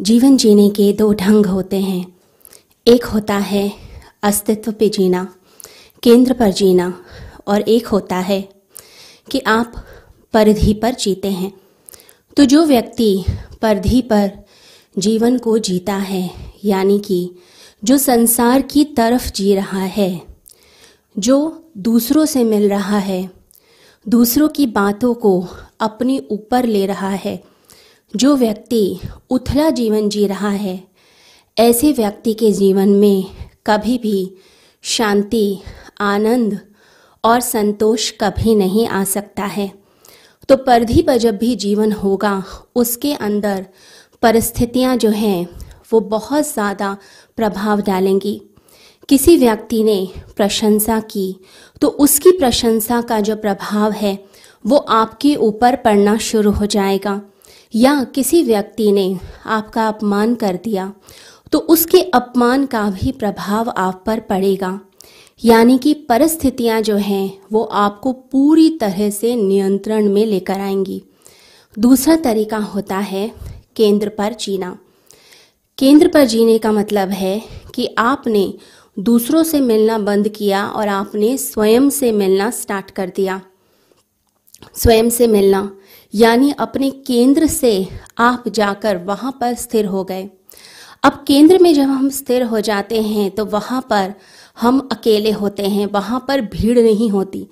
जीवन जीने के दो ढंग होते हैं। एक होता है अस्तित्व पे जीना, केंद्र पर जीना, और एक होता है कि आप परिधि पर जीते हैं। तो जो व्यक्ति परिधि पर जीवन को जीता है, यानी कि जो संसार की तरफ़ जी रहा है, जो दूसरों से मिल रहा है, दूसरों की बातों को अपने ऊपर ले रहा है जो व्यक्ति उथला जीवन जी रहा है, ऐसे व्यक्ति के जीवन में कभी भी शांति, आनंद और संतोष कभी नहीं आ सकता है। तो परिधि पर जब भी जीवन होगा, उसके अंदर परिस्थितियाँ जो हैं, वो बहुत ज़्यादा प्रभाव डालेंगी। किसी व्यक्ति ने प्रशंसा की तो उसकी प्रशंसा का जो प्रभाव है, वो आपके ऊपर पड़ना शुरू हो जाएगा। या किसी व्यक्ति ने आपका अपमान कर दिया तो उसके अपमान का भी प्रभाव आप पर पड़ेगा। यानी कि परिस्थितियाँ जो हैं, वो आपको पूरी तरह से नियंत्रण में लेकर आएँगी। दूसरा तरीका होता है केंद्र पर जीना। केंद्र पर जीने का मतलब है कि आपने दूसरों से मिलना बंद किया और आपने स्वयं से मिलना स्टार्ट कर दिया। स्वयं से मिलना यानी अपने केंद्र से आप जाकर वहाँ पर स्थिर हो गए। अब केंद्र में जब हम स्थिर हो जाते हैं तो वहाँ पर हम अकेले होते हैं। वहाँ पर भीड़ नहीं होती।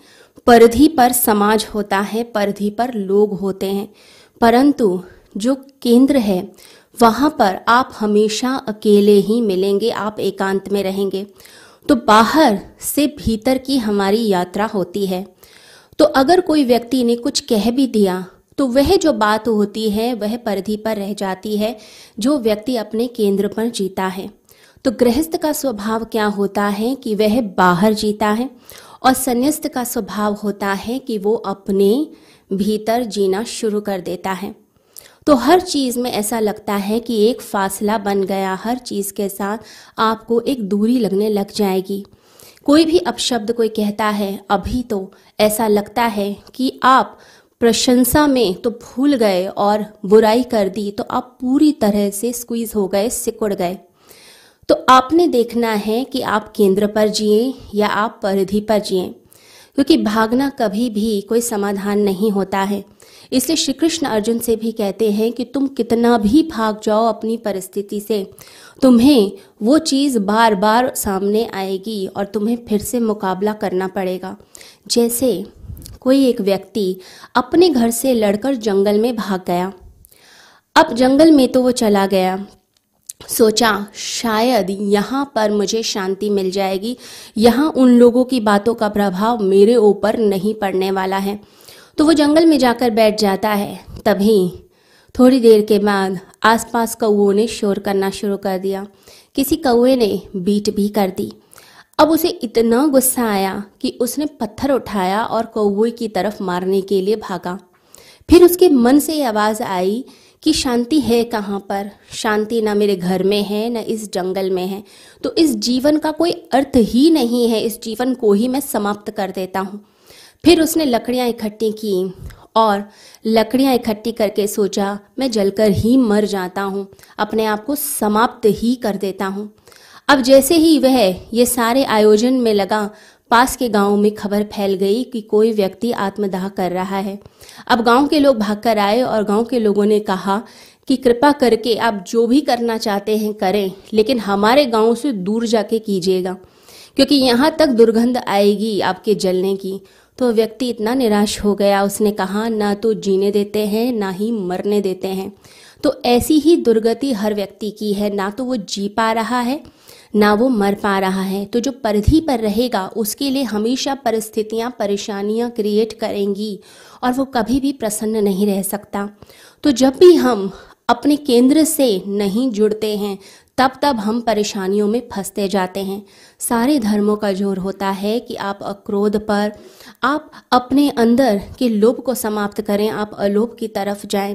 परिधि पर समाज होता है, परिधि पर लोग होते हैं। परंतु जो केंद्र है, वहाँ पर आप हमेशा अकेले ही मिलेंगे, आप एकांत में रहेंगे। तो बाहर से भीतर की हमारी यात्रा होती है। तो अगर कोई व्यक्ति ने कुछ कह भी दिया तो वह जो बात होती है, वह परिधि पर रह जाती है, जो व्यक्ति अपने केंद्र पर जीता है। तो गृहस्थ का स्वभाव क्या होता है कि वह बाहर जीता है, और संन्यास्त का स्वभाव होता है कि वो अपने भीतर जीना शुरू कर देता है। तो हर चीज़ में ऐसा लगता है कि एक फासला बन गया, हर चीज़ के साथ आपको एक दूरी लगने लग जाएगी। कोई भी अपशब्द कोई कहता है, अभी तो ऐसा लगता है कि आप प्रशंसा में तो भूल गए और बुराई कर दी तो आप पूरी तरह से स्क्वीज हो गए, सिकुड़ गए। तो आपने देखना है कि आप केंद्र पर जिए या आप परिधि पर जिए, क्योंकि भागना कभी भी कोई समाधान नहीं होता है। इसलिए श्री कृष्ण अर्जुन से भी कहते हैं कि तुम कितना भी भाग जाओ अपनी परिस्थिति से, तुम्हें वो चीज़ बार बार सामने आएगी और तुम्हें फिर से मुकाबला करना पड़ेगा। जैसे कोई एक व्यक्ति अपने घर से लड़कर जंगल में भाग गया। अब जंगल में तो वो चला गया। सोचा, शायद यहाँ पर मुझे शांति मिल जाएगी। यहाँ उन लोगों की बातों का प्रभाव मेरे ऊपर नहीं पड़ने वाला है। तो वो जंगल में जाकर बैठ जाता है। तभी थोड़ी देर के बाद आसपास कौओं ने शोर करना शुरू कर दिया। किसी कौए ने बीट भी कर दी। अब उसे इतना गुस्सा आया कि उसने पत्थर उठाया और कौवे की तरफ़ मारने के लिए भागा। फिर उसके मन से आवाज़ आई कि शांति है कहाँ पर? शांति ना मेरे घर में है, न इस जंगल में है। तो इस जीवन का कोई अर्थ ही नहीं है। इस जीवन को ही मैं समाप्त कर देता हूँ। फिर उसने लकड़ियाँ इकट्ठी की और लकड़ियाँ इकट्ठी करके सोचा, मैं जलकर ही मर जाता हूँ। अपने आप को समाप्त ही कर देता हूँ। अब जैसे ही वह ये सारे आयोजन में लगा, पास के गाँव में खबर फैल गई कि कोई व्यक्ति आत्मदाह कर रहा है। अब गाँव के लोग भागकर आए और गाँव के लोगों ने कहा कि कृपा करके आप जो भी करना चाहते हैं करें, लेकिन हमारे गाँव से दूर जाके कीजिएगा, क्योंकि यहाँ तक दुर्गंध आएगी आपके जलने की। तो व्यक्ति इतना निराश हो गया, उसने कहा, ना तो जीने देते हैं, ना ही मरने देते हैं। तो ऐसी ही दुर्गति हर व्यक्ति की है, ना तो वो जी पा रहा है ना वो मर पा रहा है। तो जो परिधि पर रहेगा, उसके लिए हमेशा परिस्थितियाँ, परेशानियाँ क्रिएट करेंगी और वो कभी भी प्रसन्न नहीं रह सकता। तो जब भी हम अपने केंद्र से नहीं जुड़ते हैं, तब तब हम परेशानियों में फंसते जाते हैं। सारे धर्मों का ज़ोर होता है कि आप अक्रोध पर, आप अपने अंदर के लोभ को समाप्त करें, आप अलोभ की तरफ़ जाएँ।